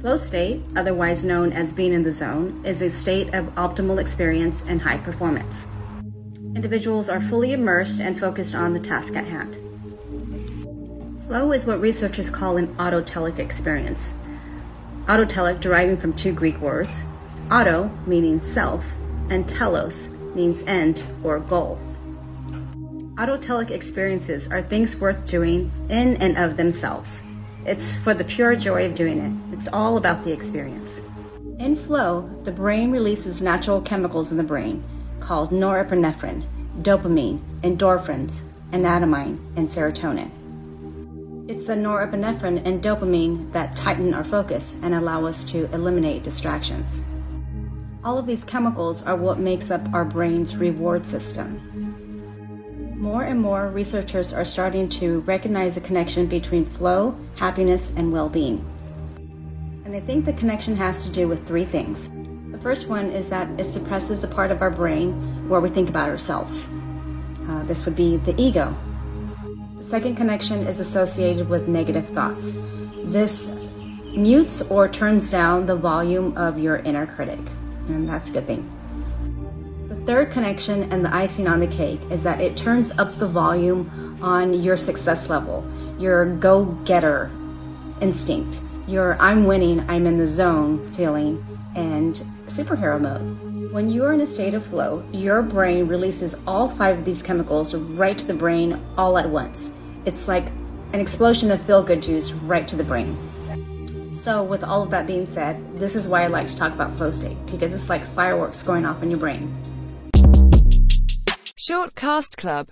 Flow state, otherwise known as being in the zone, is a state of optimal experience and high performance. Individuals are fully immersed and focused on the task at hand. Flow is what researchers call an autotelic experience. Autotelic deriving from two Greek words, auto meaning self, and telos means end or goal. Autotelic experiences are things worth doing in and of themselves. It's for the pure joy of doing it. It's all about the experience. In flow, the brain releases natural chemicals in the brain called norepinephrine, dopamine, endorphins, anandamide, and serotonin. It's the norepinephrine and dopamine that tighten our focus and allow us to eliminate distractions. All of these chemicals are what makes up our brain's reward system. More and more researchers are starting to recognize the connection between flow, happiness, and well being. And they think the connection has to do with three things. The first one is that it suppresses the part of our brain where we think about ourselves. Uh, this would be the ego. The second connection is associated with negative thoughts. This mutes or turns down the volume of your inner critic, and that's a good thing third connection and the icing on the cake is that it turns up the volume on your success level, your go getter instinct, your I'm winning, I'm in the zone feeling, and superhero mode. When you are in a state of flow, your brain releases all five of these chemicals right to the brain all at once. It's like an explosion of feel good juice right to the brain. So, with all of that being said, this is why I like to talk about flow state because it's like fireworks going off in your brain. Short Cast Club